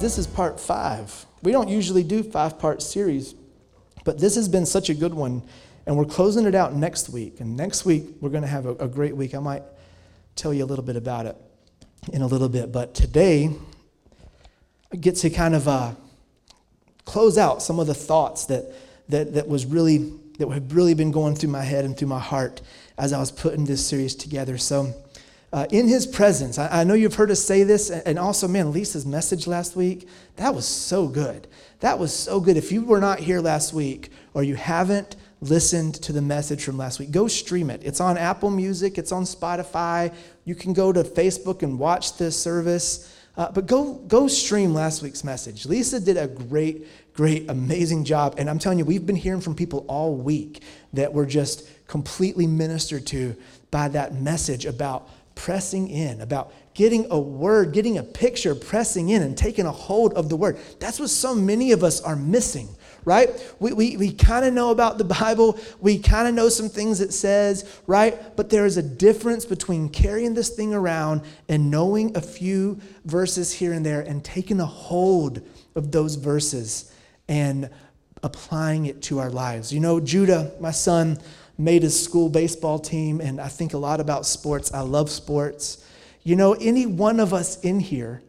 this is part five. We don't usually do five part series, but this has been such a good one. And we're closing it out next week. And next week, we're going to have a, a great week. I might tell you a little bit about it in a little bit. But today, I get to kind of uh, close out some of the thoughts that, that, that was really that have really been going through my head and through my heart as I was putting this series together. So, uh, in his presence, I, I, know you've heard us say this, and also, man, Lisa's message last week, that was so good. That was so good. If you were not here last week or you haven't listened to the message from last week, go stream it. It's on Apple Music, it's on Spotify. You can go to Facebook and watch this service. Uh, but go, go stream last week's message. Lisa did a great, great, amazing job. And I'm telling you, we've been hearing from people all week that were just completely ministered to by that message about pressing in, about getting a word, getting a picture, pressing in, and taking a hold of the word. That's what so many of us are missing right? We, we, we kind of know about the Bible. We kind of know some things it says, right? But there is a difference between carrying this thing around and knowing a few verses here and there and taking a hold of those verses and applying it to our lives. You know, Judah, my son, made his school baseball team, and I think a lot about sports. I love sports. You know, any one of us in here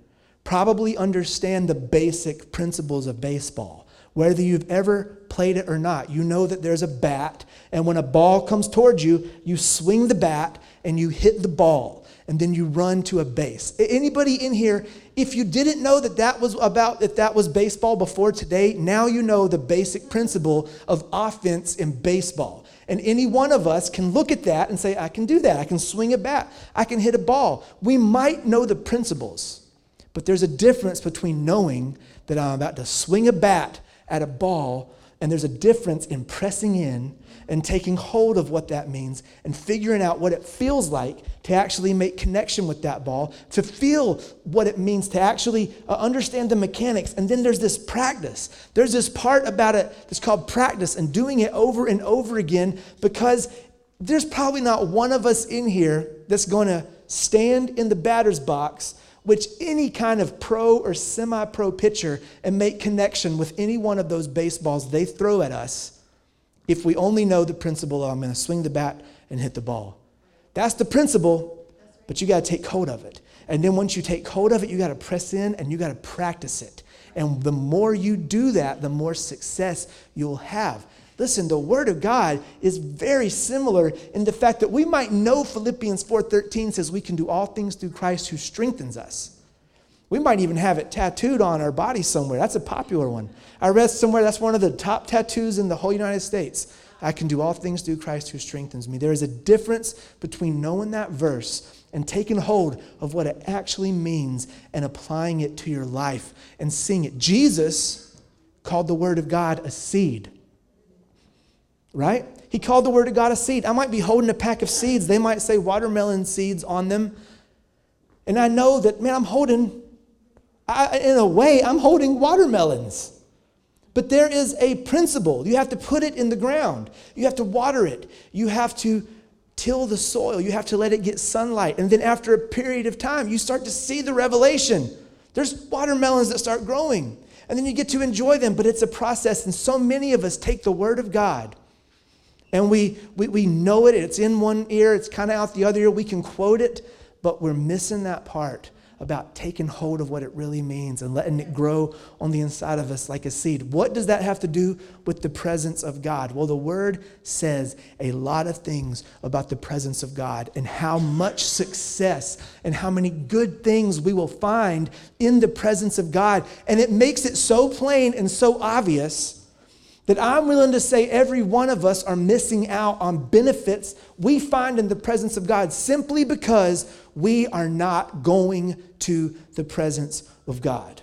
probably understand the basic principles of baseball. Whether you've ever played it or not, you know that there's a bat, and when a ball comes towards you, you swing the bat and you hit the ball, and then you run to a base. Anybody in here, if you didn't know that that was about that that was baseball before today, now you know the basic principle of offense in baseball. And any one of us can look at that and say, I can do that. I can swing a bat. I can hit a ball. We might know the principles, but there's a difference between knowing that I'm about to swing a bat at a ball, and there's a difference in pressing in and taking hold of what that means and figuring out what it feels like to actually make connection with that ball, to feel what it means to actually uh, understand the mechanics. And then there's this practice. There's this part about it that's called practice and doing it over and over again because there's probably not one of us in here that's going to stand in the batter's box which any kind of pro or semi pro pitcher and make connection with any one of those baseballs they throw at us if we only know the principle I'm going to swing the bat and hit the ball. That's the principle, but you got to take hold of it. And then once you take hold of it, you got to press in and you got to practice it. And the more you do that, the more success you'll have. Listen, the word of God is very similar in the fact that we might know Philippians 4:13 says we can do all things through Christ who strengthens us. We might even have it tattooed on our body somewhere. That's a popular one. I read somewhere that's one of the top tattoos in the whole United States. I can do all things through Christ who strengthens me. There is a difference between knowing that verse and taking hold of what it actually means and applying it to your life and seeing it. Jesus called the Word of God a seed right? He called the word of God a seed. I might be holding a pack of seeds. They might say watermelon seeds on them. And I know that, man, I'm holding, I, in a way, I'm holding watermelons. But there is a principle. You have to put it in the ground, you have to water it, you have to till the soil, you have to let it get sunlight. And then after a period of time, you start to see the revelation. There's watermelons that start growing. And then you get to enjoy them, but it's a process. And so many of us take the Word of God and we, we, we know it, it's in one ear, it's kind of out the other ear, we can quote it, but we're missing that part about taking hold of what it really means and letting it grow on the inside of us like a seed. What does that have to do with the presence of God? Well, the word says a lot of things about the presence of God and how much success and how many good things we will find in the presence of God. And it makes it so plain and so obvious that I'm willing to say every one of us are missing out on benefits we find in the presence of God simply because we are not going to the presence of God.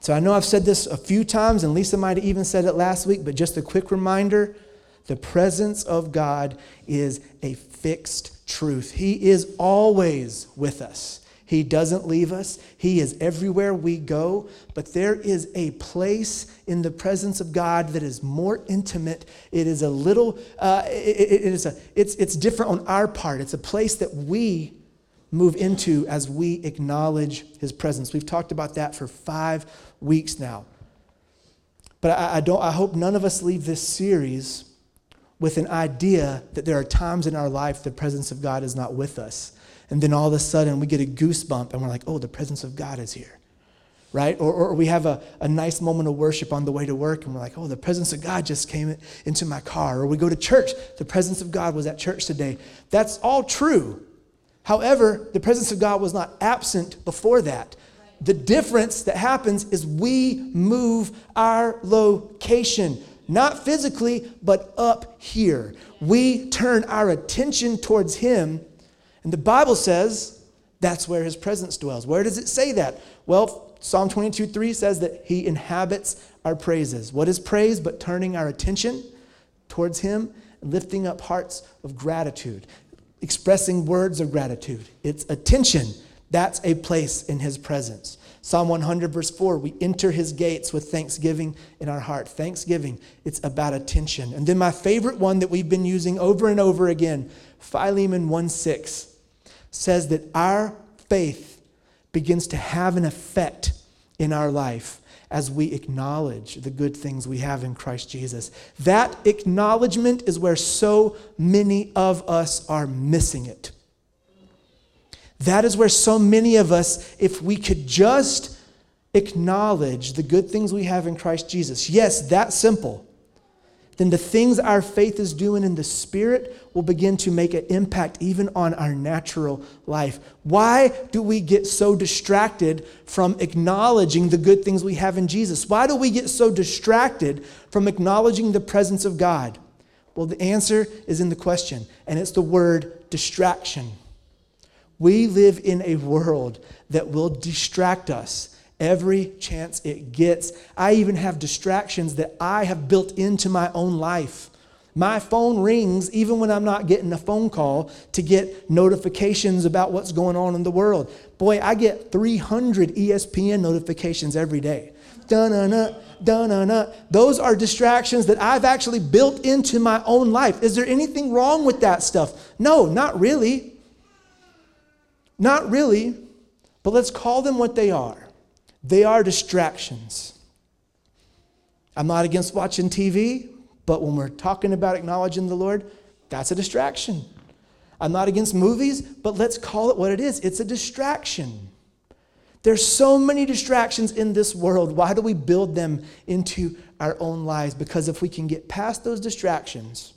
So I know I've said this a few times, and Lisa might have even said it last week, but just a quick reminder the presence of God is a fixed truth. He is always with us. He doesn't leave us. He is everywhere we go. But there is a place in the presence of God that is more intimate. It is a little, uh, it, it is a, it's, it's different on our part. It's a place that we move into as we acknowledge his presence. We've talked about that for five weeks now. But I, I, don't, I hope none of us leave this series with an idea that there are times in our life the presence of God is not with us. And then all of a sudden we get a goosebump and we're like, oh, the presence of God is here. Right? Or, or we have a, a nice moment of worship on the way to work and we're like, oh, the presence of God just came into my car. Or we go to church, the presence of God was at church today. That's all true. However, the presence of God was not absent before that. The difference that happens is we move our location, not physically, but up here. We turn our attention towards Him, and the Bible says that's where His presence dwells. Where does it say that? Well, Psalm 22 3 says that He inhabits our praises. What is praise but turning our attention towards Him? lifting up hearts of gratitude expressing words of gratitude. It's attention. That's a place in his presence. Psalm 100, verse 4, we enter his gates with thanksgiving in our heart. Thanksgiving, it's about attention. And then my favorite one that we've been using over and over again, Philemon 1 6, says that our faith begins to have an effect in our life as we acknowledge the good things we have in Christ Jesus. That acknowledgement is where so many of us are missing it. That is where so many of us, if we could just acknowledge the good things we have in Christ Jesus, yes, that simple then the things our faith is doing in the spirit will begin to make an impact even on our natural life. Why do we get so distracted from acknowledging the good things we have in Jesus? Why do we get so distracted from acknowledging the presence of God? Well, the answer is in the question, and it's the word distraction. We live in a world that will distract us every chance it gets. I even have distractions that I have built into my own life. My phone rings even when I'm not getting a phone call to get notifications about what's going on in the world. Boy, I get 300 ESPN notifications every day. Dun-na-na, dun-na-na. Those are distractions that I've actually built into my own life. Is there anything wrong with that stuff? No, not really. Not really. But let's call them what they are. They are distractions. I'm not against watching TV, but when we're talking about acknowledging the Lord, that's a distraction. I'm not against movies, but let's call it what it is it's a distraction. There's so many distractions in this world. Why do we build them into our own lives? Because if we can get past those distractions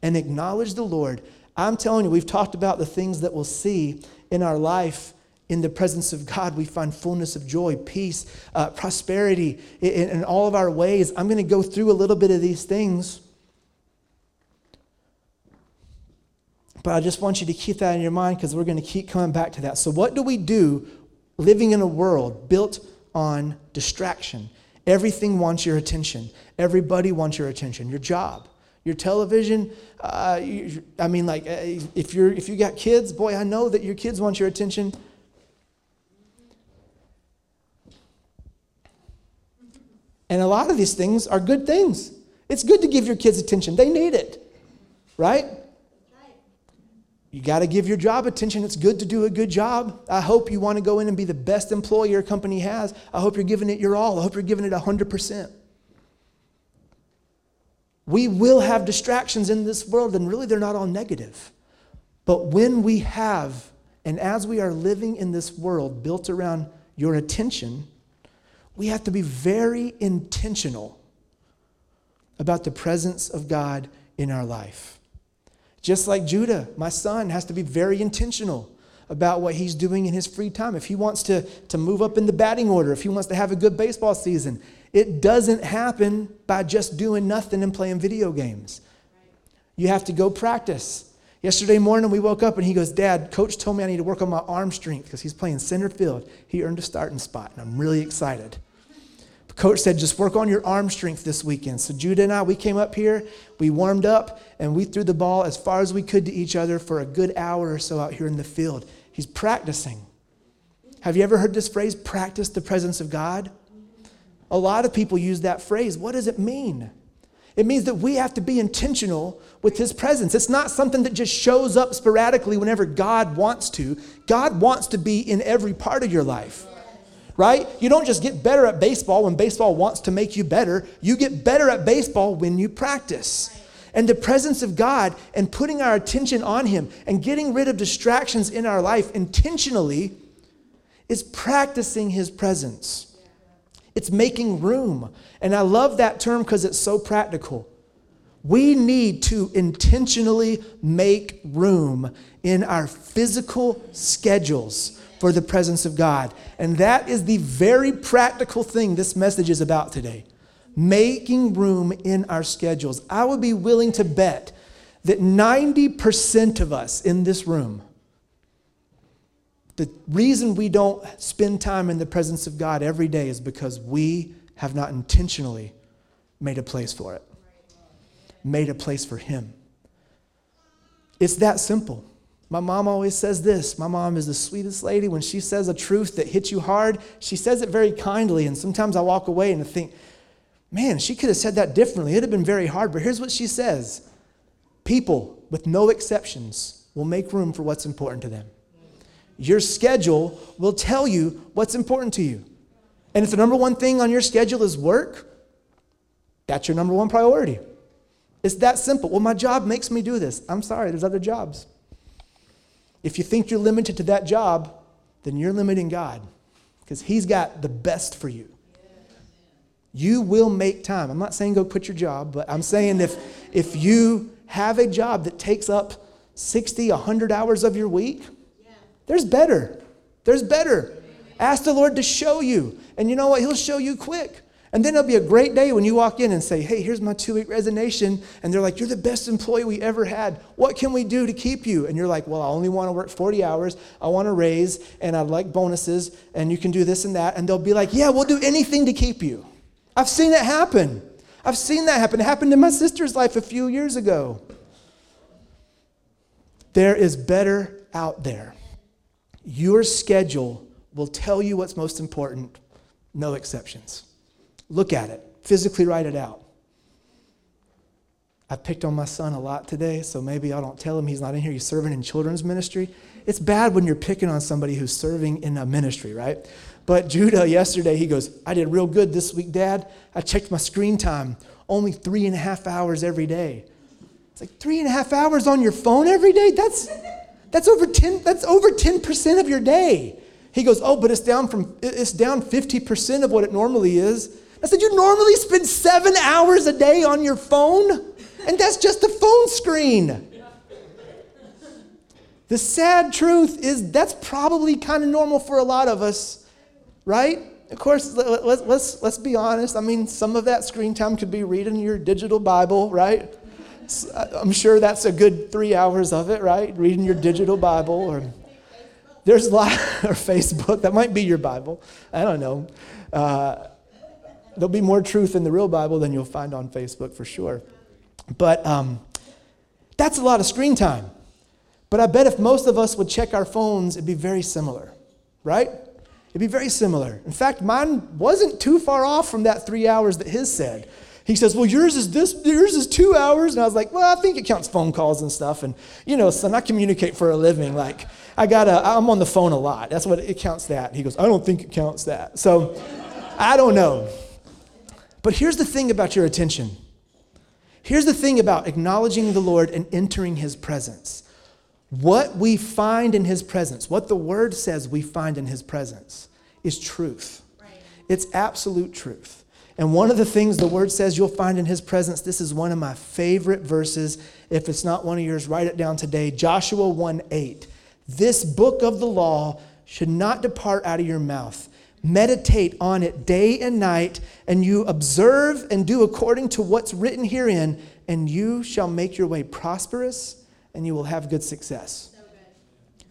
and acknowledge the Lord, I'm telling you, we've talked about the things that we'll see in our life in the presence of God, we find fullness of joy, peace, uh, prosperity in, in all of our ways. I'm going to go through a little bit of these things. But I just want you to keep that in your mind because we're going to keep coming back to that. So, what do we do living in a world built on distraction? Everything wants your attention. Everybody wants your attention. Your job, your television. Uh, you, I mean, like, uh, if you're if you got kids, boy, I know that your kids want your attention. And a lot of these things are good things. It's good to give your kids attention, they need it, right? You got to give your job attention. It's good to do a good job. I hope you want to go in and be the best employee your company has. I hope you're giving it your all. I hope you're giving it 100%. We will have distractions in this world, and really they're not all negative. But when we have, and as we are living in this world built around your attention, we have to be very intentional about the presence of God in our life. Just like Judah, my son has to be very intentional about what he's doing in his free time. If he wants to, to move up in the batting order, if he wants to have a good baseball season, it doesn't happen by just doing nothing and playing video games. You have to go practice. Yesterday morning, we woke up and he goes, Dad, coach told me I need to work on my arm strength because he's playing center field. He earned a starting spot, and I'm really excited. The coach said, just work on your arm strength this weekend. So Judah and I, we came up here, we warmed up, and we threw the ball as far as we could to each other for a good hour or so out here in the field. He's practicing. Have you ever heard this phrase, practice the presence of God? A lot of people use that phrase. What does it mean? It means that we have to be intentional with His presence. It's not something that just shows up sporadically whenever God wants to. God wants to be in every part of your life, right? You don't just get better at baseball when baseball wants to make you better. You get better at baseball when you practice. And the presence of God and putting our attention on Him and getting rid of distractions in our life intentionally is practicing His presence. It's making room. And I love that term because it's so practical. We need to intentionally make room in our physical schedules for the presence of God. And that is the very practical thing this message is about today making room in our schedules. I would be willing to bet that 90% of us in this room, the reason we don't spend time in the presence of God every day is because we have not intentionally made a place for it, made a place for Him. It's that simple. My mom always says this. My mom is the sweetest lady. When she says a truth that hits you hard, she says it very kindly. And sometimes I walk away and I think, Man, she could have said that differently. It'd have been very hard. But here's what she says People, with no exceptions, will make room for what's important to them. Your schedule will tell you what's important to you. And if the number one thing on your schedule is work, that's your number one priority. It's that simple. Well, my job makes me do this. I'm sorry, there's other jobs. If you think you're limited to that job, then you're limiting God because He's got the best for you. You will make time. I'm not saying go quit your job, but I'm saying if, if you have a job that takes up 60, 100 hours of your week, there's better. There's better. Ask the Lord to show you. And you know what? He'll show you quick. And then it'll be a great day when you walk in and say, Hey, here's my two week resignation. And they're like, You're the best employee we ever had. What can we do to keep you? And you're like, Well, I only want to work 40 hours. I want a raise and I'd like bonuses. And you can do this and that. And they'll be like, Yeah, we'll do anything to keep you. I've seen it happen. I've seen that happen. It happened in my sister's life a few years ago. There is better out there. Your schedule will tell you what's most important, no exceptions. Look at it, physically write it out. I picked on my son a lot today, so maybe I don't tell him he's not in here. He's serving in children's ministry. It's bad when you're picking on somebody who's serving in a ministry, right? But Judah, yesterday, he goes, I did real good this week, Dad. I checked my screen time, only three and a half hours every day. It's like three and a half hours on your phone every day? That's, that's over 10, that's over 10% of your day. He goes, Oh, but it's down from it's down 50% of what it normally is. I said, You normally spend seven hours a day on your phone? And that's just a phone screen. The sad truth is that's probably kind of normal for a lot of us right? Of course, let's, let's, let's be honest. I mean, some of that screen time could be reading your digital Bible, right? I'm sure that's a good three hours of it, right? Reading your digital Bible or there's a lot, or Facebook, that might be your Bible. I don't know. Uh, there'll be more truth in the real Bible than you'll find on Facebook for sure. But um, that's a lot of screen time. But I bet if most of us would check our phones, it'd be very similar, right? It'd be very similar. In fact, mine wasn't too far off from that three hours that his said. He says, Well, yours is this, yours is two hours. And I was like, Well, I think it counts phone calls and stuff. And, you know, son, I communicate for a living. Like, I gotta, I'm on the phone a lot. That's what it counts that. He goes, I don't think it counts that. So I don't know. But here's the thing about your attention. Here's the thing about acknowledging the Lord and entering his presence. What we find in his presence, what the word says we find in his presence, is truth. Right. It's absolute truth. And one of the things the word says you'll find in his presence, this is one of my favorite verses. If it's not one of yours, write it down today. Joshua 1 8. This book of the law should not depart out of your mouth. Meditate on it day and night, and you observe and do according to what's written herein, and you shall make your way prosperous and you will have good success. So, good.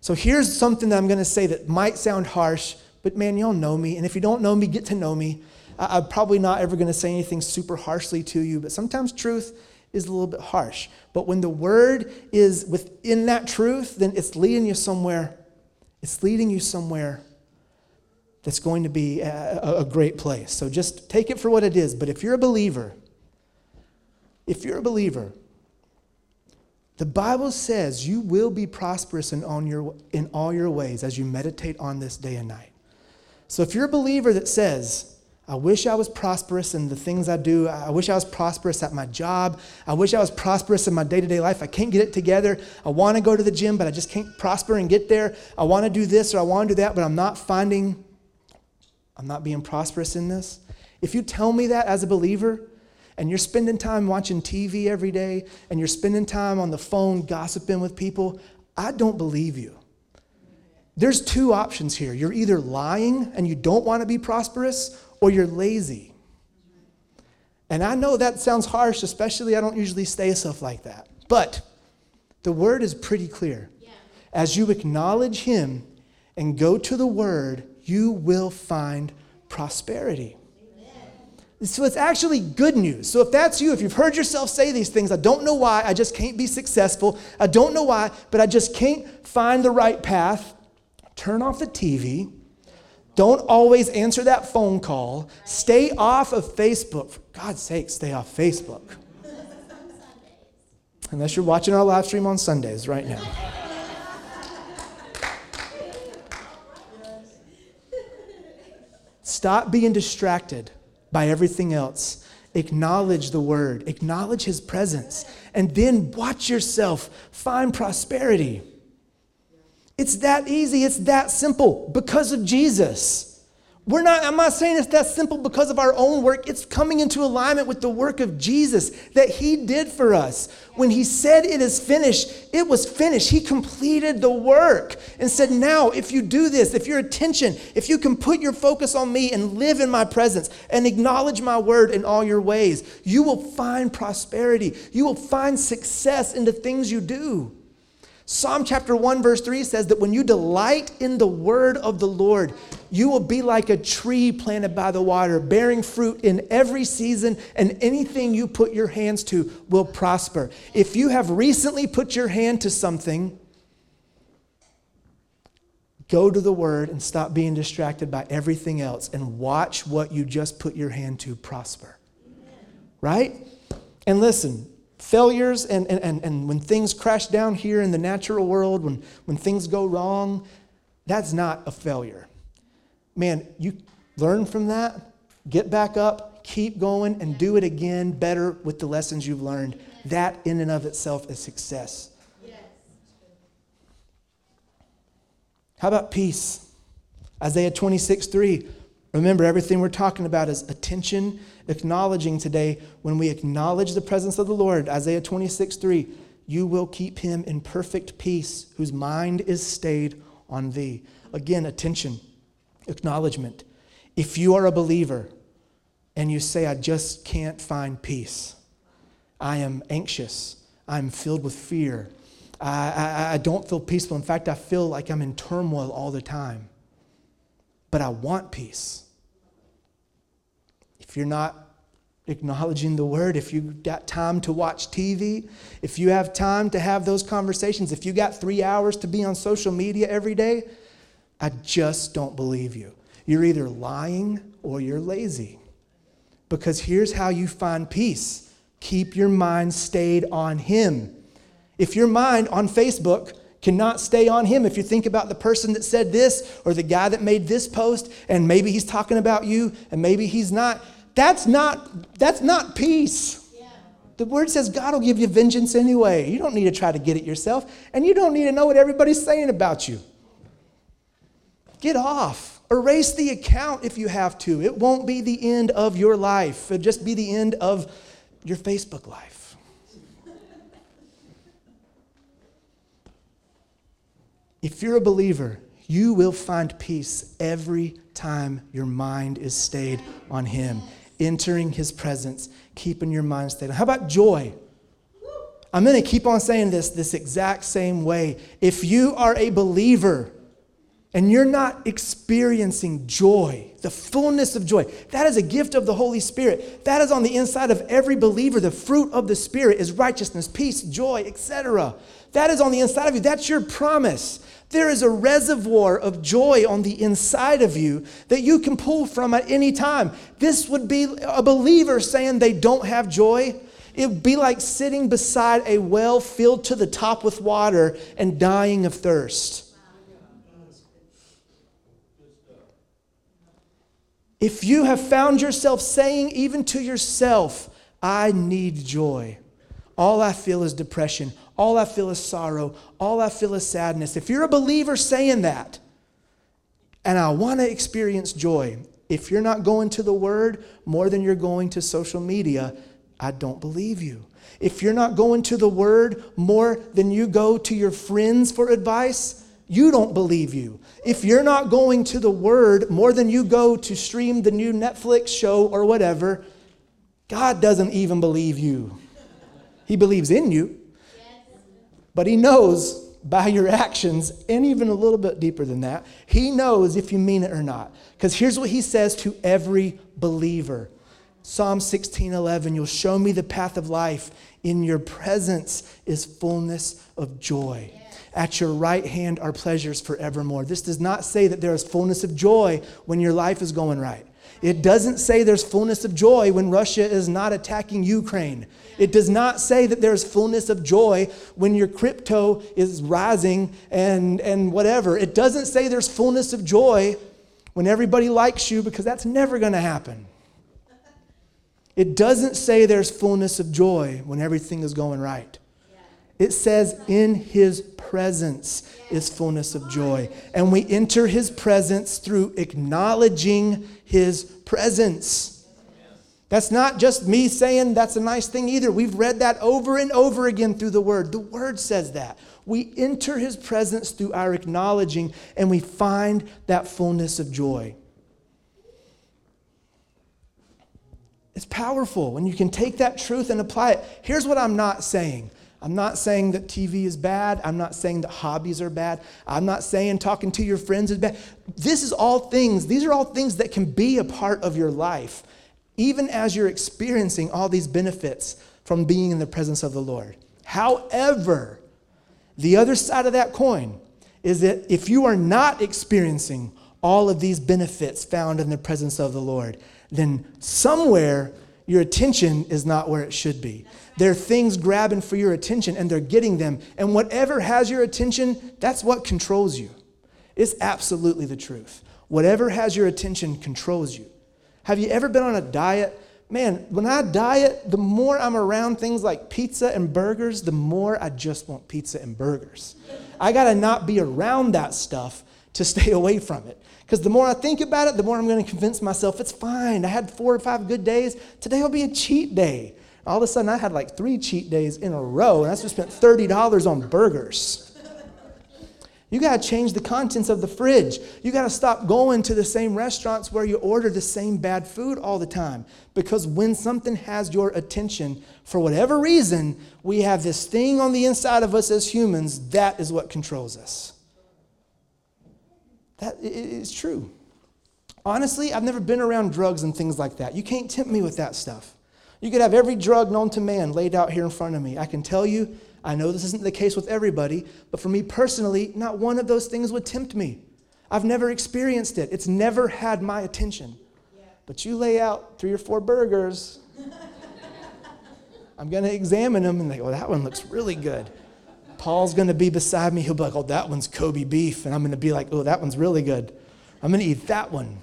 so here's something that I'm going to say that might sound harsh, but man, y'all know me. And if you don't know me, get to know me. I, am probably not ever going to say anything super harshly to you, but sometimes truth is a little bit harsh. But when the word is within that truth, then it's leading you somewhere. It's leading you somewhere that's going to be a, a great place. So just take it for what it is. But if you're a believer, If you're a believer, the Bible says you will be prosperous in, on your, in all your ways as you meditate on this day and night. So if you're a believer that says, I wish I was prosperous in the things I do. I wish I was prosperous at my job. I wish I was prosperous in my day to day life. I can't get it together. I want to go to the gym, but I just can't prosper and get there. I want to do this or I want to do that, but I'm not finding, I'm not being prosperous in this. If you tell me that as a believer, and you're spending time watching TV every day, and you're spending time on the phone gossiping with people, I don't believe you. There's two options here. You're either lying and you don't want to be prosperous, or you're lazy. And I know that sounds harsh, especially I don't usually say stuff like that. But the word is pretty clear. Yeah. As you acknowledge him and go to the word, you will find prosperity. So it's actually good news. So if that's you, if you've heard yourself say these things, I don't know why, I just can't be successful. I don't know why, but I just can't find the right path. Turn off the TV don't always answer that phone call. Stay off of Facebook. For God's sake, stay off Facebook. Unless you're watching our live stream on Sundays right now. Stop being distracted by everything else. Acknowledge the word, acknowledge his presence, and then watch yourself find prosperity. It's that easy, it's that simple because of Jesus. We're not, I'm not saying it's that simple because of our own work. It's coming into alignment with the work of Jesus that He did for us. When He said it is finished, it was finished. He completed the work and said, Now, if you do this, if your attention, if you can put your focus on me and live in my presence and acknowledge my word in all your ways, you will find prosperity. You will find success in the things you do. Psalm chapter 1, verse 3 says that when you delight in the word of the Lord, you will be like a tree planted by the water, bearing fruit in every season, and anything you put your hands to will prosper. If you have recently put your hand to something, go to the word and stop being distracted by everything else and watch what you just put your hand to prosper. Right? And listen, failures and, and, and, and when things crash down here in the natural world, when, when things go wrong, that's not a failure. Man, you learn from that, get back up, keep going, and do it again better with the lessons you've learned. That, in and of itself, is success. How about peace? Isaiah 26, 3. Remember, everything we're talking about is attention, acknowledging today. When we acknowledge the presence of the Lord, Isaiah 26, 3, you will keep him in perfect peace, whose mind is stayed on thee. Again, attention, acknowledgement. If you are a believer and you say, I just can't find peace, I am anxious, I'm filled with fear, I, I, I don't feel peaceful. In fact, I feel like I'm in turmoil all the time but I want peace. If you're not acknowledging the word, if you've got time to watch TV, if you have time to have those conversations, if you got three hours to be on social media every day, I just don't believe you. You're either lying or you're lazy. Because here's how you find peace keep your mind stayed on Him. If your mind on Facebook cannot stay on him. If you think about the person that said this or the guy that made this post and maybe he's talking about you and maybe he's not, that's not that's not peace. The word says God will give you vengeance anyway. You don't need to try to get it yourself and you don't need to know what everybody's saying about you. Get off. Erase the account if you have to. It won't be the end of your life. It'll just be the end of your Facebook life. If you're a believer, you will find peace every time your mind is stayed on Him, entering His presence, keeping your mind stayed. How about joy? I'm going to keep on saying this this exact same way. If you are a believer and you're not experiencing joy, the fullness of joy, that is a gift of the Holy Spirit. That is on the inside of every believer. The fruit of the Spirit is righteousness, peace, joy, etc. That is on the inside of you. That's your promise. There is a reservoir of joy on the inside of you that you can pull from at any time. This would be a believer saying they don't have joy It would be like sitting beside a well filled to the top with water and dying of thirst. If you have found yourself saying, even to yourself, I need joy, all I feel is depression, all I feel is sorrow, all I feel is sadness. If you're a believer saying that, and I want to experience joy, if you're not going to the Word more than you're going to social media, I don't believe you. If you're not going to the Word more than you go to your friends for advice, you don't believe you. If you're not going to the Word more than you go to stream the new Netflix show or whatever, God doesn't even believe you. He believes in you, but He knows by your actions, and even a little bit deeper than that, He knows if you mean it or not. Because here's what He says to every believer Psalm 16 11, you'll show me the path of life. In your presence is fullness of joy. At your right hand are pleasures forevermore. This does not say that there is fullness of joy when your life is going right. It doesn't say there's fullness of joy when Russia is not attacking Ukraine. It does not say that there's fullness of joy when your crypto is rising and, and whatever. It doesn't say there's fullness of joy when everybody likes you because that's never going to happen. It doesn't say there's fullness of joy when everything is going right. It says, in his presence is fullness of joy. And we enter his presence through acknowledging his presence. That's not just me saying that's a nice thing either. We've read that over and over again through the word. The word says that. We enter his presence through our acknowledging, and we find that fullness of joy. It's powerful when you can take that truth and apply it. Here's what I'm not saying I'm not saying that TV is bad. I'm not saying that hobbies are bad. I'm not saying talking to your friends is bad. This is all things, these are all things that can be a part of your life, even as you're experiencing all these benefits from being in the presence of the Lord. However, the other side of that coin is that if you are not experiencing all of these benefits found in the presence of the Lord, then somewhere your attention is not where it should be. There are things grabbing for your attention and they're getting them. And whatever has your attention, that's what controls you. It's absolutely the truth. Whatever has your attention controls you. Have you ever been on a diet? Man, when I diet, the more I'm around things like pizza and burgers, the more I just want pizza and burgers. I gotta not be around that stuff to stay away from it. Because the more I think about it, the more I'm going to convince myself it's fine. I had four or five good days. Today will be a cheat day. All of a sudden, I had like three cheat days in a row, and I just spent $30 on burgers. You got to change the contents of the fridge. You got to stop going to the same restaurants where you order the same bad food all the time. Because when something has your attention, for whatever reason, we have this thing on the inside of us as humans that is what controls us. That is true. Honestly, I've never been around drugs and things like that. You can't tempt me with that stuff. You could have every drug known to man laid out here in front of me. I can tell you, I know this isn't the case with everybody, but for me personally, not one of those things would tempt me. I've never experienced it, it's never had my attention. But you lay out three or four burgers, I'm going to examine them and go, that one looks really good. Paul's going to be beside me. He'll be like, oh, that one's Kobe beef. And I'm going to be like, oh, that one's really good. I'm going to eat that one.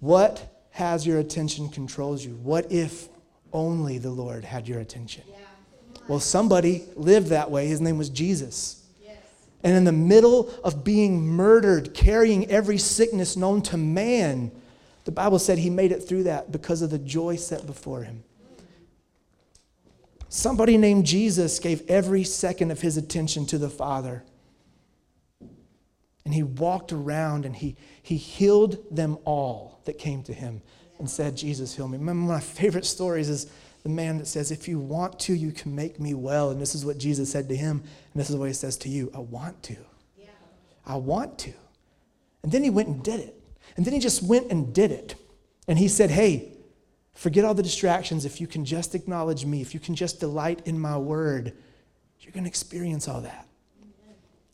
What has your attention controls you. What if only the Lord had your attention? Yeah. Well, somebody lived that way. His name was Jesus. Yes. And in the middle of being murdered, carrying every sickness known to man, the Bible said he made it through that because of the joy set before him. Somebody named Jesus gave every second of his attention to the Father. And he walked around and he, he healed them all that came to him and said, Jesus, heal me. One of my favorite stories is the man that says, If you want to, you can make me well. And this is what Jesus said to him. And this is what he says to you I want to. I want to. And then he went and did it. And then he just went and did it. And he said, Hey, forget all the distractions. If you can just acknowledge me, if you can just delight in my word, you're going to experience all that.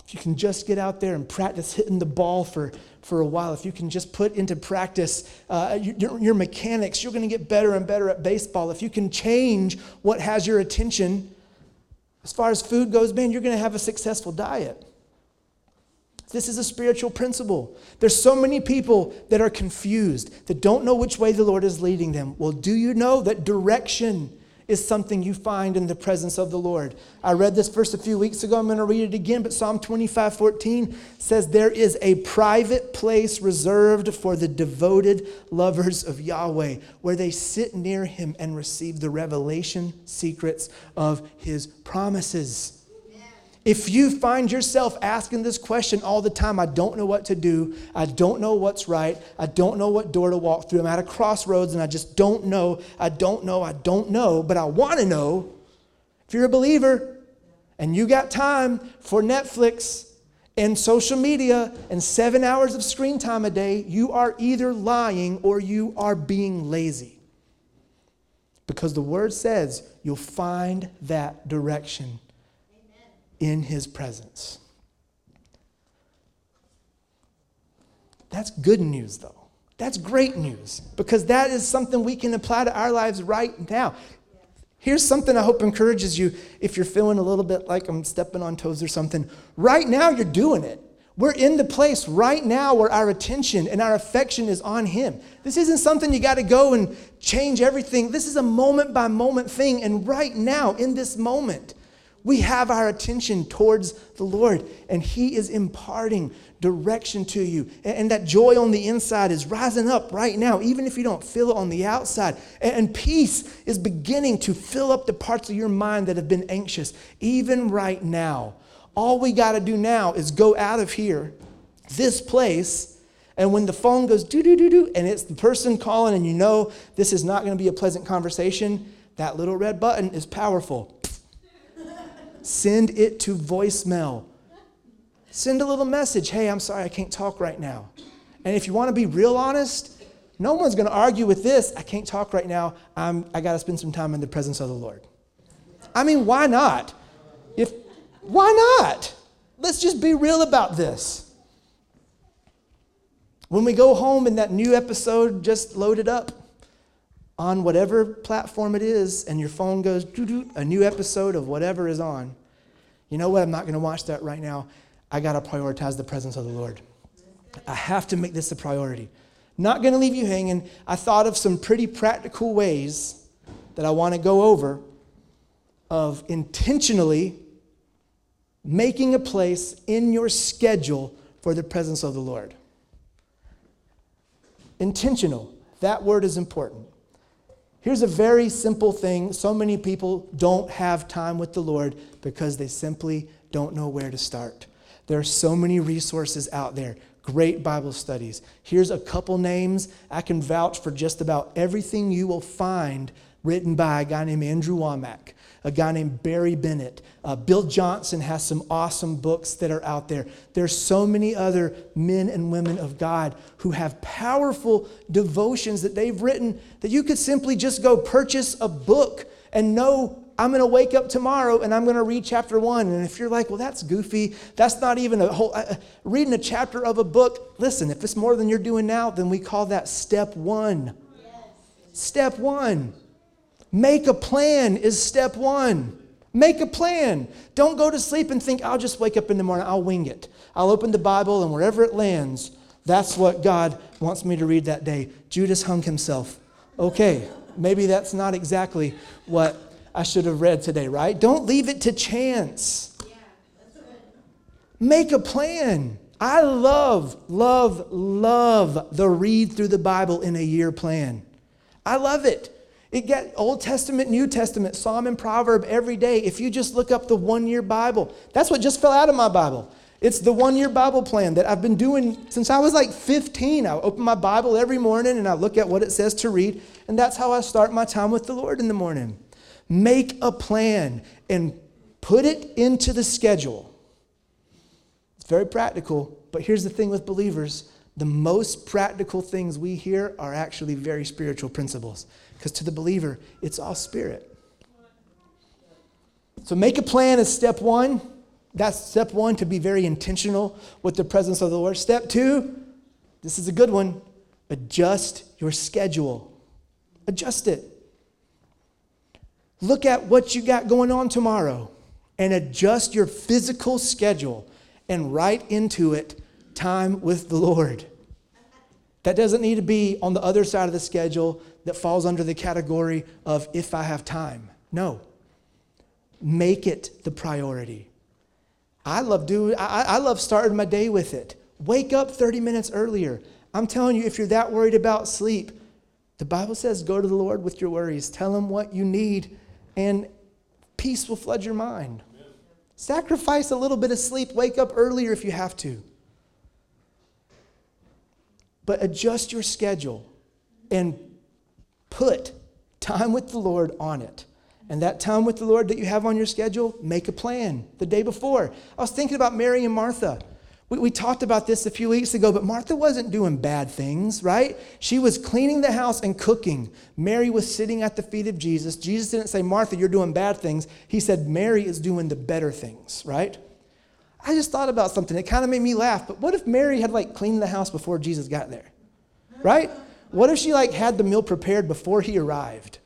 If you can just get out there and practice hitting the ball for, for a while, if you can just put into practice uh, your, your mechanics, you're going to get better and better at baseball. If you can change what has your attention, as far as food goes, man, you're going to have a successful diet. This is a spiritual principle. There's so many people that are confused, that don't know which way the Lord is leading them. Well, do you know that direction is something you find in the presence of the Lord? I read this verse a few weeks ago. I'm going to read it again, but Psalm 25 14 says, There is a private place reserved for the devoted lovers of Yahweh, where they sit near him and receive the revelation secrets of his promises. If you find yourself asking this question all the time, I don't know what to do, I don't know what's right, I don't know what door to walk through, I'm at a crossroads and I just don't know, I don't know, I don't know, but I want to know. If you're a believer and you got time for Netflix and social media and seven hours of screen time a day, you are either lying or you are being lazy. Because the word says you'll find that direction in his presence. That's good news, though. That's great news because that is something we can apply to our lives right now. Here's something I hope encourages you if you're feeling a little bit like I'm stepping on toes or something. Right now, you're doing it. We're in the place right now where our attention and our affection is on Him. This isn't something you got to go and change everything. This is a moment by moment thing. And right now, in this moment, we have our attention towards the Lord, and He is imparting direction to you. And, that joy on the inside is rising up right now, even if you don't feel it on the outside. And, peace is beginning to fill up the parts of your mind that have been anxious, even right now. All we got to do now is go out of here, this place, and when the phone goes do do do do, and it's the person calling, and you know this is not going to be a pleasant conversation, that little red button is powerful send it to voicemail. Send a little message hey, I'm sorry, I can't talk right now. And if you want to be real honest, no one's going to argue with this. I can't talk right now. I'm, I got to spend some time in the presence of the Lord. I mean, why not? If, why not? Let's just be real about this. When we go home and that new episode just loaded up on whatever platform it is, and your phone goes, a new episode of whatever is on, you know what? I'm not going to watch that right now. I got to prioritize the presence of the Lord. I have to make this a priority. Not going to leave you hanging. I thought of some pretty practical ways that I want to go over of intentionally making a place in your schedule for the presence of the Lord. Intentional. That word is important. Here's a very simple thing. So many people don't have time with the Lord because they simply don't know where to start. There are so many resources out there, great Bible studies. Here's a couple names. I can vouch for just about everything you will find written by a guy named Andrew Wommack a guy named Barry Bennett. Uh, Bill Johnson has some awesome books that are out there. There's so many other men and women of God who have powerful devotions that they've written that you could simply just go purchase a book and know I'm going to wake up tomorrow and I'm going to read chapter one. And if you're like, well, that's goofy, that's not even a whole, uh, reading a chapter of a book, listen, if it's more than you're doing now, then we call that step one. Yes. Step one. Make a plan is step one. Make a plan. Don't go to sleep and think, I'll just wake up in the morning, I'll wing it. I'll open the Bible, and wherever it lands, that's what God wants me to read that day. Judas hung himself. Okay, maybe that's not exactly what I should have read today, right? Don't leave it to chance. Make a plan. I love, love, love the read through the Bible in a year plan. I love it. It get Old Testament, New Testament, Psalm and Proverb every day. If you just look up the one year Bible, that's what just fell out of my Bible. It's the one year Bible plan that I've been doing since I was like 15. I open my Bible every morning and I look at what it says to read, and that's how I start my time with the Lord in the morning. Make a plan and put it into the schedule. It's very practical, but here's the thing with believers the most practical things we hear are actually very spiritual principles. Because to the believer, it's all spirit. So make a plan is step one. That's step one to be very intentional with the presence of the Lord. Step two, this is a good one adjust your schedule. Adjust it. Look at what you got going on tomorrow and adjust your physical schedule and write into it time with the Lord. That doesn't need to be on the other side of the schedule that falls under the category of if I have time. No. Make it the priority. I love doing I, I love starting my day with it. Wake up 30 minutes earlier. I'm telling you, if you're that worried about sleep, the Bible says go to the Lord with your worries. Tell him what you need, and peace will flood your mind. Sacrifice a little bit of sleep. Wake up earlier if you have to. But adjust your schedule and put time with the Lord on it. And that time with the Lord that you have on your schedule, make a plan the day before. I was thinking about Mary and Martha. We, we talked about this a few weeks ago, but Martha wasn't doing bad things, right? She was cleaning the house and cooking. Mary was sitting at the feet of Jesus. Jesus didn't say, Martha, you're doing bad things. He said, Mary is doing the better things, right? I just thought about something. It kind of made me laugh. But what if Mary had like cleaned the house before Jesus got there? Right? What if she like had the meal prepared before he arrived?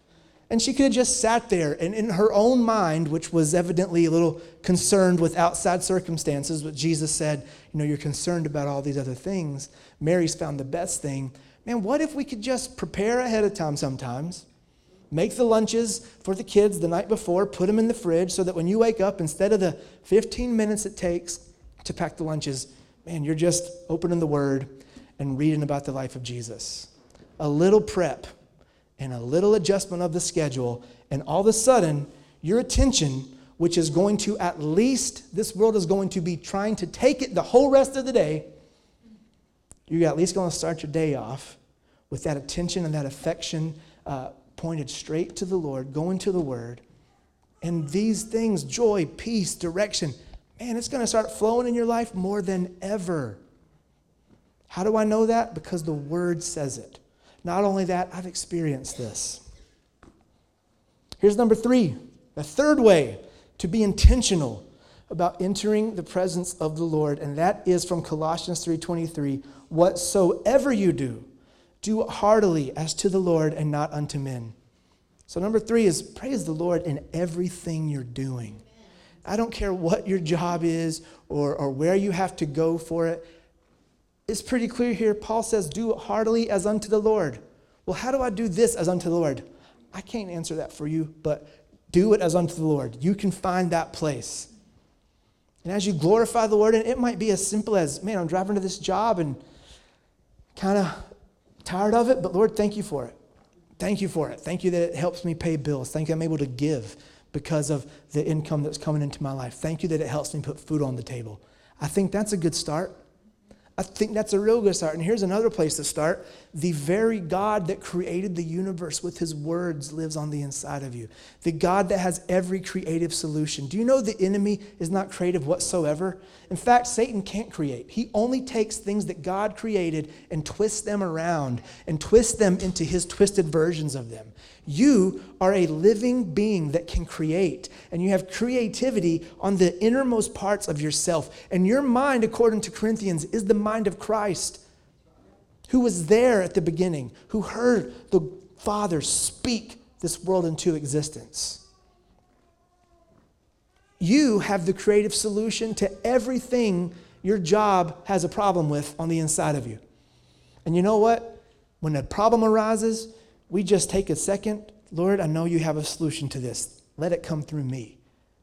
And she could have just sat there and in her own mind, which was evidently a little concerned with outside circumstances, but Jesus said, you know, you're concerned about all these other things. Mary's found the best thing. Man, what if we could just prepare ahead of time sometimes? Make the lunches for the kids the night before, put them in the fridge so that when you wake up, instead of the 15 minutes it takes to pack the lunches, man, you're just opening the Word and reading about the life of Jesus. A little prep and a little adjustment of the schedule, and all of a sudden, your attention, which is going to at least, this world is going to be trying to take it the whole rest of the day, you're at least going to start your day off with that attention and that affection uh, pointed straight to the Lord, going to the Word. And these things, joy, peace, direction, man, it's going to start flowing in your life more than ever. How do I know that? Because the Word says it. Not only that, I've experienced this. Here's number three a third way to be intentional about entering the presence of the Lord, and that is from Colossians 3:23, whatsoever you do, do heartily as to the Lord and not unto men. So number 3 is praise the Lord in everything you're doing. I don't care what your job is or, or where you have to go for it. It's pretty clear here. Paul says, Do it heartily as unto the Lord. Well, how do I do this as unto the Lord? I can't answer that for you, but do it as unto the Lord. You can find that place. And as you glorify the Lord, and it might be as simple as, man, I'm driving to this job and kind of tired of it, but Lord, thank you for it. Thank you for it. Thank you that it helps me pay bills. Thank you I'm able to give because of the income that's coming into my life. Thank you that it helps me put food on the table. I think that's a good start. I think that's a real good start. And here's another place to start. The very God that created the universe with his words lives on the inside of you. The God that has every creative solution. Do you know the enemy is not creative whatsoever? In fact, Satan can't create. He only takes things that God created and twists them around and twists them into his twisted versions of them. You are a living being that can create, and you have creativity on the innermost parts of yourself. And your mind, according to Corinthians, is the mind of Christ, who was there at the beginning, who heard the Father speak this world into existence. You have the creative solution to everything your job has a problem with on the inside of you. And you know what? When a problem arises, we just take a second, Lord, I know you have a solution to this. Let it come through me.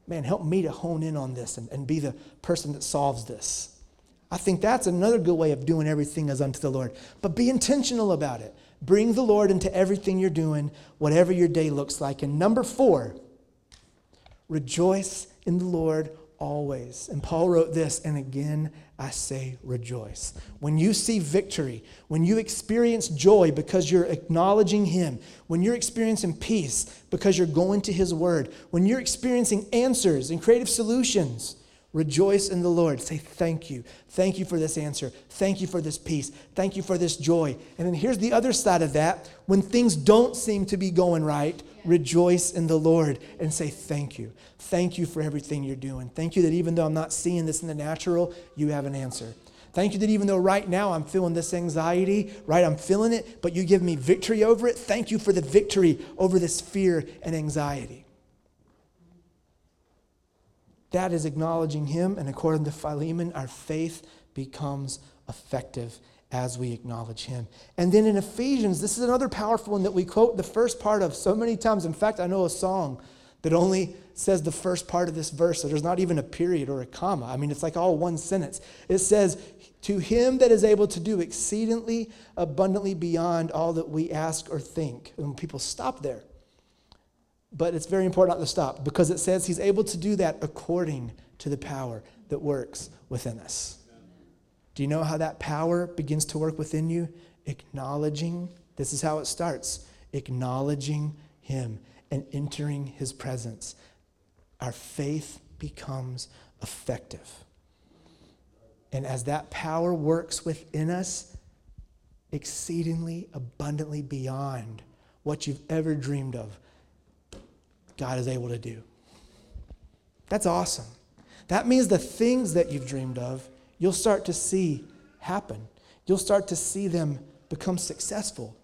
Man, help me to hone in on this and, and be the person that solves this. I think that's another good way of doing everything as unto the Lord. But be intentional about it. Bring the Lord into everything you're doing, whatever your day looks like. And number four, rejoice in the Lord always. And Paul wrote this, and again I say rejoice. When you see victory, when you experience joy because you're acknowledging Him, when you're experiencing peace because you're going to His Word, when you're experiencing answers and creative solutions, rejoice in the Lord. Say thank you. Thank you for this answer. Thank you for this peace. Thank you for this joy. And then here's the other side of that when things don't seem to be going right Rejoice in the Lord and say thank you. Thank you for everything you're doing. Thank you that even though I'm not seeing this in the natural, you have an answer. Thank you that even though right now I'm feeling this anxiety, right, I'm feeling it, but you give me victory over it. Thank you for the victory over this fear and anxiety. That is acknowledging Him, and according to Philemon, our faith becomes effective as we acknowledge Him. And then in Ephesians, this is another powerful one that we quote the first part of so many times. In fact, I know a song that only says the first part of this verse, so there's not even a period or a comma. I mean, it's like all one sentence. It says, To him that is able to do exceedingly abundantly beyond all that we ask or think. And people stop there. But it's very important not to stop because it says he's able to do that according to the power that works within us. Do you know how that power begins to work within you? Acknowledging, this is how it starts acknowledging him and entering his presence. Our faith becomes effective. And as that power works within us, exceedingly abundantly beyond what you've ever dreamed of, God is able to do. That's awesome. That means the things that you've dreamed of, you'll start to see happen. You'll start to see them become successful.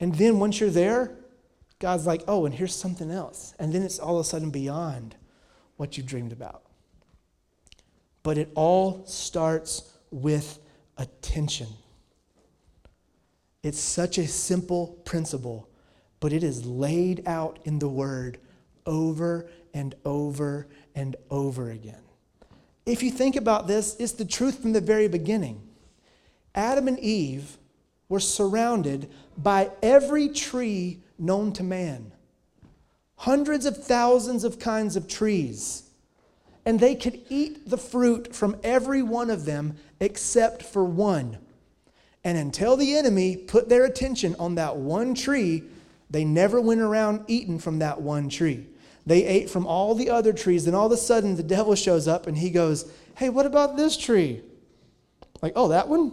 And then once you're there, God's like, oh, and here's something else. And then it's all of a sudden beyond what you dreamed about. But it all starts with attention. It's such a simple principle, but it is laid out in the Word over and over and over again. If you think about this, it's the truth from the very beginning. Adam and Eve were surrounded by every tree known to man. Hundreds of thousands of kinds of trees. And they could eat the fruit from every one of them except for one. And until the enemy put their attention on that one tree, they never went around eating from that one tree. They ate from all the other trees. Then all of a sudden, the devil shows up and he goes, Hey, what about this tree? Like, oh, that one?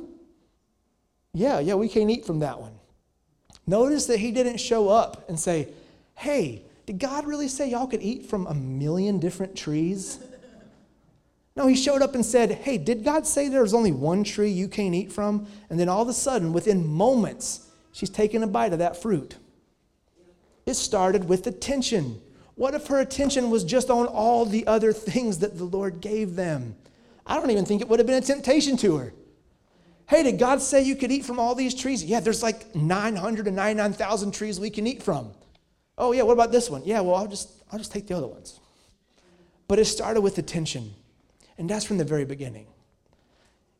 Yeah, yeah, we can't eat from that one. Notice that he didn't show up and say, Hey, did God really say y'all could eat from a million different trees? No, he showed up and said, Hey, did God say there's only one tree you can't eat from? And then all of a sudden, within moments, she's taking a bite of that fruit. It started with attention. What if her attention was just on all the other things that the Lord gave them? I don't even think it would have been a temptation to her. Hey, did God say you could eat from all these trees? Yeah, there's like 999,000 trees we can eat from. Oh, yeah, what about this one? Yeah, well, I'll just, I'll just take the other ones. But it started with attention. And that's from the very beginning.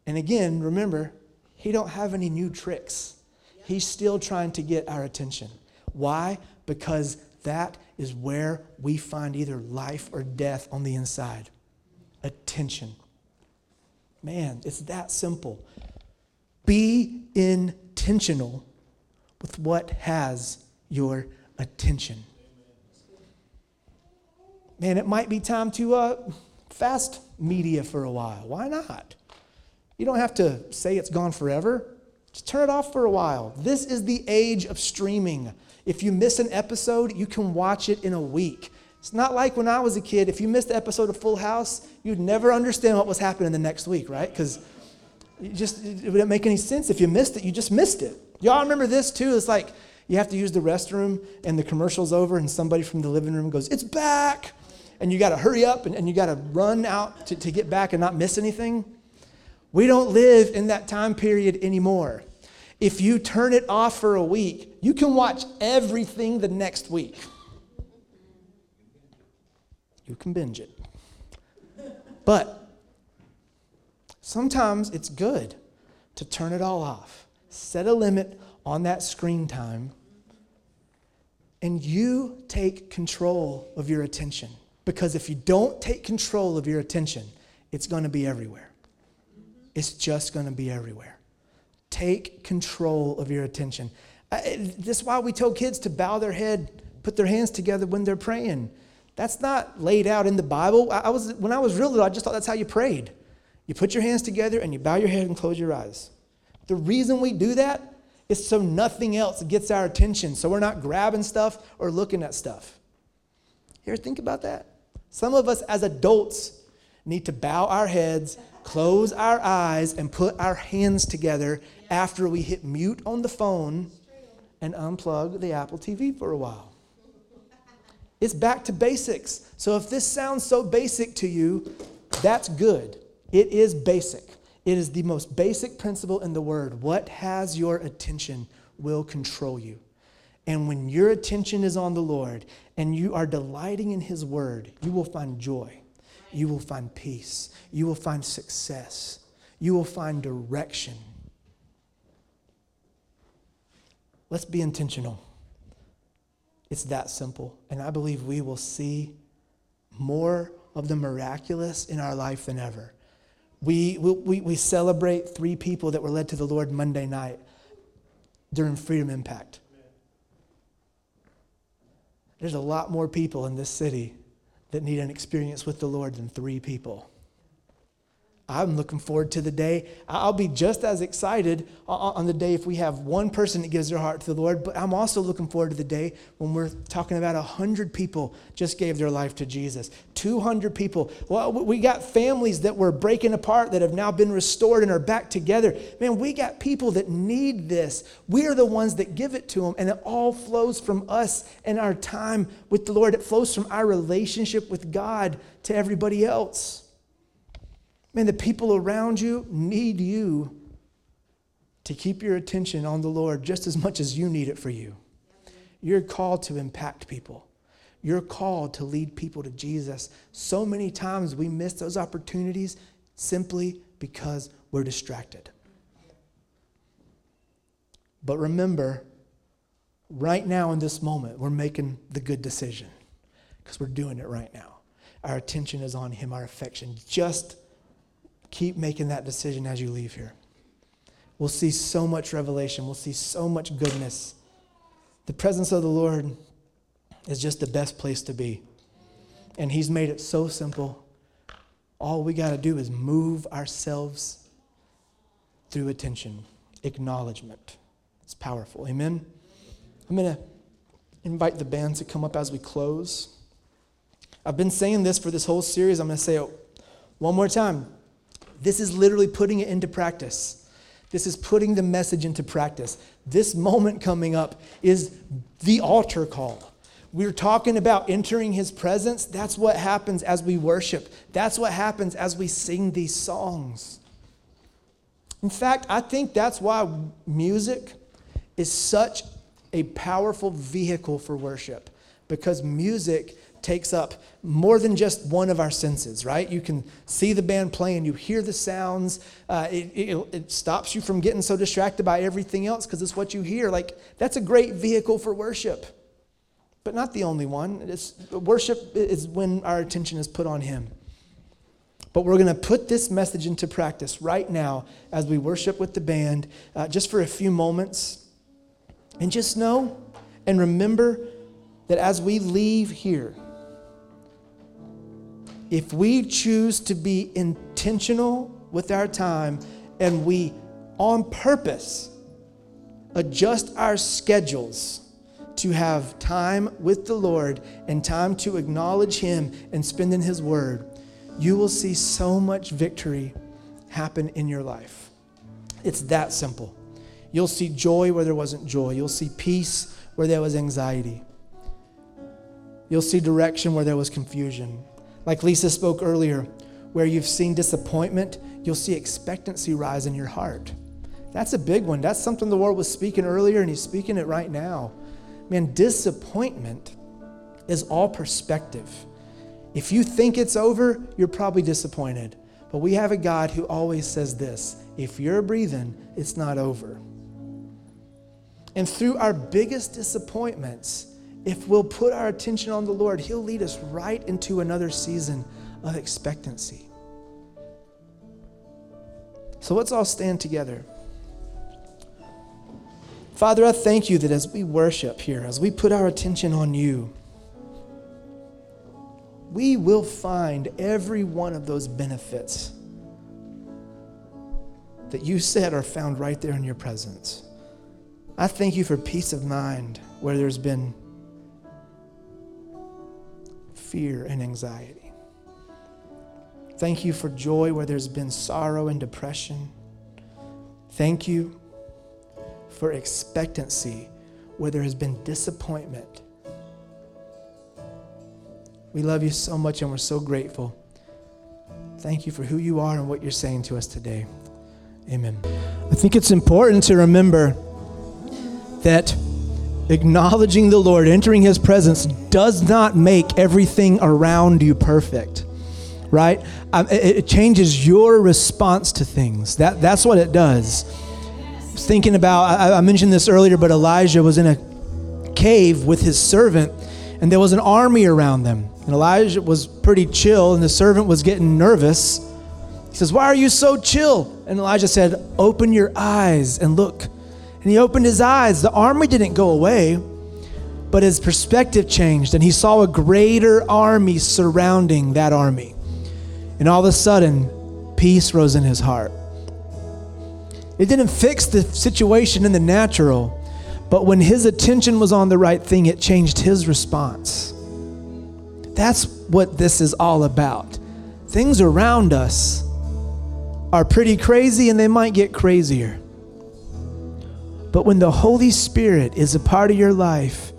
And again, remember, he don't have any new tricks. He's still trying to get our attention. Why? Because that is where we find either life or death on the inside. Attention. Man, it's that simple. Be intentional with what has your attention. Man, it might be time to uh, fast media for a while. Why not? You don't have to say it's gone forever. Just turn it off for a while. This is the age of streaming. If you miss an episode, you can watch it in a week. It's not like when I was a kid, if you missed the episode of Full House, you'd never understand what was happening the next week, right? Because it just it wouldn't make any sense. If you missed it, you just missed it. Y'all remember this too? It's like you have to use the restroom and the commercial's over and somebody from the living room goes, It's back! and you got to hurry up and, and you got to run out to, to get back and not miss anything. We don't live in that time period anymore. If you turn it off for a week, you can watch everything the next week. You can binge it. But sometimes it's good to turn it all off. Set a limit on that screen time, and you take control of your attention. Because if you don't take control of your attention, it's going to be everywhere. It's just going to be everywhere. Take control of your attention. Uh, this is why we tell kids to bow their head, put their hands together when they're praying. That's not laid out in the Bible. I was, when I was real little, I just thought that's how you prayed. You put your hands together and you bow your head and close your eyes. The reason we do that is so nothing else gets our attention, so we're not grabbing stuff or looking at stuff. Ever think about that? Some of us as adults need to bow our heads, close our eyes, and put our hands together after we hit mute on the phone and unplug the Apple TV for a while. It's back to basics. So if this sounds so basic to you, that's good. It is basic. It is the most basic principle in the word. What has your attention will control you. And when your attention is on the Lord and you are delighting in His word, you will find joy. You will find peace. You will find success. You will find direction. Let's be intentional. It's that simple. And I believe we will see more of the miraculous in our life than ever. We, we, we celebrate three people that were led to the Lord Monday night during Freedom Impact. There's a lot more people in this city that need an experience with the Lord than three people. I'm looking forward to the day. I'll be just as excited on the day if we have one person that gives their heart to the Lord, but I'm also looking forward to the day when we're talking about 100 people just gave their life to Jesus. 200 people. Well, we got families that were breaking apart that have now been restored and are back together. Man, we got people that need this. We are the ones that give it to them, and it all flows from us and our time with the Lord. It flows from our relationship with God to everybody else. Man, the people around you need you to keep your attention on the Lord just as much as you need it for you. You're called to impact people. You're called to lead people to Jesus. So many times we miss those opportunities simply because we're distracted. But remember, right now in this moment, we're making the good decision because we're doing it right now. Our attention is on Him, our affection, just Keep making that decision as you leave here. We'll see so much revelation, we'll see so much goodness. The presence of the Lord is just the best place to be. And He's made it so simple. All we got to do is move ourselves through attention, acknowledgement. It's powerful. Amen. I'm going to invite the band to come up as we close. I've been saying this for this whole series. I'm going to say it one more time. This is literally putting it into practice. This is putting the message into practice. This moment coming up is the altar call. We're talking about entering his presence. That's what happens as we worship. That's what happens as we sing these songs. In fact, I think that's why music is such a powerful vehicle for worship because music takes up more than just one of our senses, right? You can see the band playing, you hear the sounds. Uh, it, it, it, stops you from getting so distracted by everything else because it's what you hear. Like, that's a great vehicle for worship, but not the only one. It's, worship is when our attention is put on Him. But we're going to put this message into practice right now as we worship with the band, uh, just for a few moments. And just know and remember that as we leave here, if we choose to be intentional with our time and we, on purpose, adjust our schedules to have time with the Lord and time to acknowledge Him and spend in His Word, you will see so much victory happen in your life. It's that simple. You'll see joy where there wasn't joy, you'll see peace where there was anxiety, you'll see direction where there was confusion. Like Lisa spoke earlier, where you've seen disappointment, you'll see expectancy rise in your heart. That's a big one. That's something the Lord was speaking earlier, and He's speaking it right now. Man, disappointment is all perspective. If you think it's over, you're probably disappointed. But we have a God who always says this if you're breathing, it's not over. And through our biggest disappointments, if we'll put our attention on the Lord, He'll lead us right into another season of expectancy. So let's all stand together. Father, I thank you that as we worship here, as we put our attention on you, we will find every one of those benefits that you said are found right there in your presence. I thank you for peace of mind where there's been fear and anxiety. Thank you for joy where there's been sorrow and depression. Thank you for expectancy where there has been disappointment. We love you so much and we're so grateful. Thank you for who you are and what you're saying to us today. Amen. I think it's important to remember that acknowledging the Lord, entering his presence, does not make everything around you perfect, right? Um, it, changes your response to things. That, that's what it does. Thinking about, I mentioned this earlier, but Elijah was in a cave with his servant, and there was an army around them. And Elijah was pretty chill, and the servant was getting nervous. He says, Why are you so chill? And Elijah said, Open your eyes and look. And he opened his eyes. The army didn't go away, but his perspective changed, and he saw a greater army surrounding that army. And all of a sudden, peace rose in his heart. It didn't fix the situation in the natural, but when his attention was on the right thing, it changed his response. That's what this is all about. Things around us are pretty crazy and they might get crazier. But when the Holy Spirit is a part of your life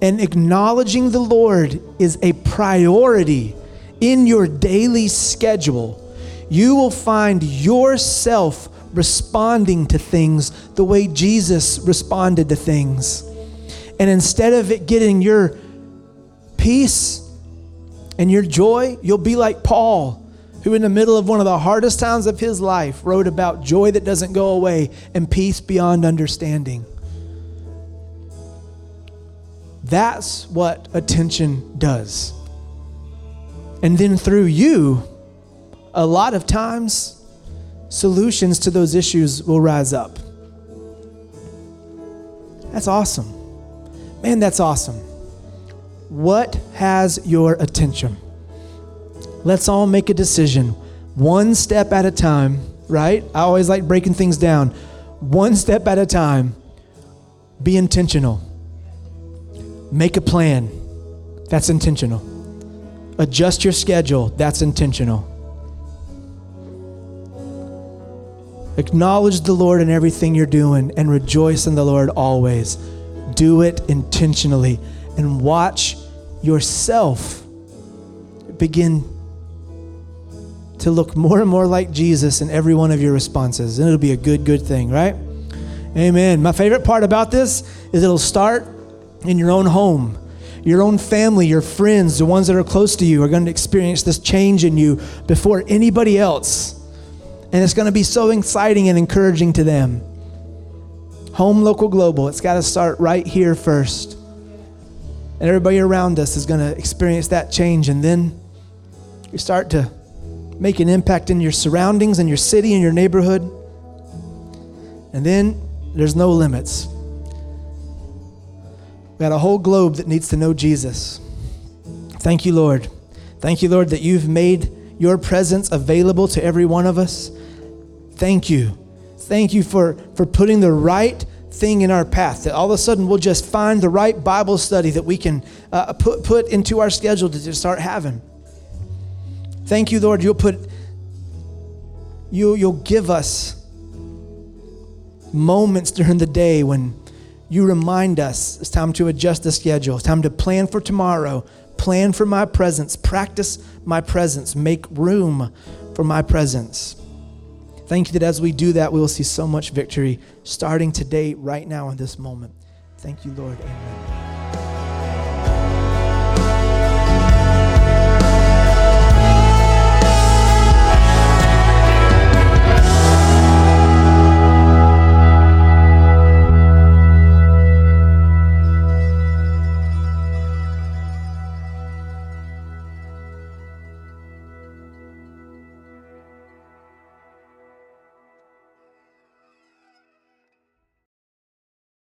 and acknowledging the Lord is a priority in your daily schedule, you will find yourself responding to things the way Jesus responded to things. And instead of it getting your peace and your joy, you'll be like Paul, who, in the middle of one of the hardest times of his life, wrote about joy that doesn't go away and peace beyond understanding. That's what attention does. And then through you, a lot of times, solutions to those issues will rise up. That's awesome. Man, that's awesome. What has your attention? Let's all make a decision, one step at a time, right? I always like breaking things down. One step at a time. Be intentional. Make a plan. That's intentional. Adjust your schedule. That's intentional. Acknowledge the Lord in everything you're doing and rejoice in the Lord always. Do it intentionally and watch yourself begin to look more and more like Jesus in every one of your responses. And it'll be a good, good thing, right? Amen. My favorite part about this is it'll start in your own home. Your own family, your friends, the ones that are close to you are going to experience this change in you before anybody else. And it's going to be so exciting and encouraging to them. Home, local, global. It's got to start right here first and everybody around us is going to experience that change. And then you start to make an impact in your surroundings, in your city, in your neighborhood. And then there's no limits. We got a whole globe that needs to know Jesus. Thank you, Lord. Thank you, Lord, that you've made your presence available to every one of us. Thank you. Thank you for, for putting the right thing in our path that all of a sudden we'll just find the right Bible study that we can uh, put, put into our schedule to just start having. Thank you, Lord. You'll put, you, you'll give us moments during the day when you remind us it's time to adjust the schedule, it's time to plan for tomorrow, plan for my presence, practice my presence, make room for my presence. Thank you that as we do that, we will see so much victory starting today, right now, in this moment. Thank you, Lord. Amen.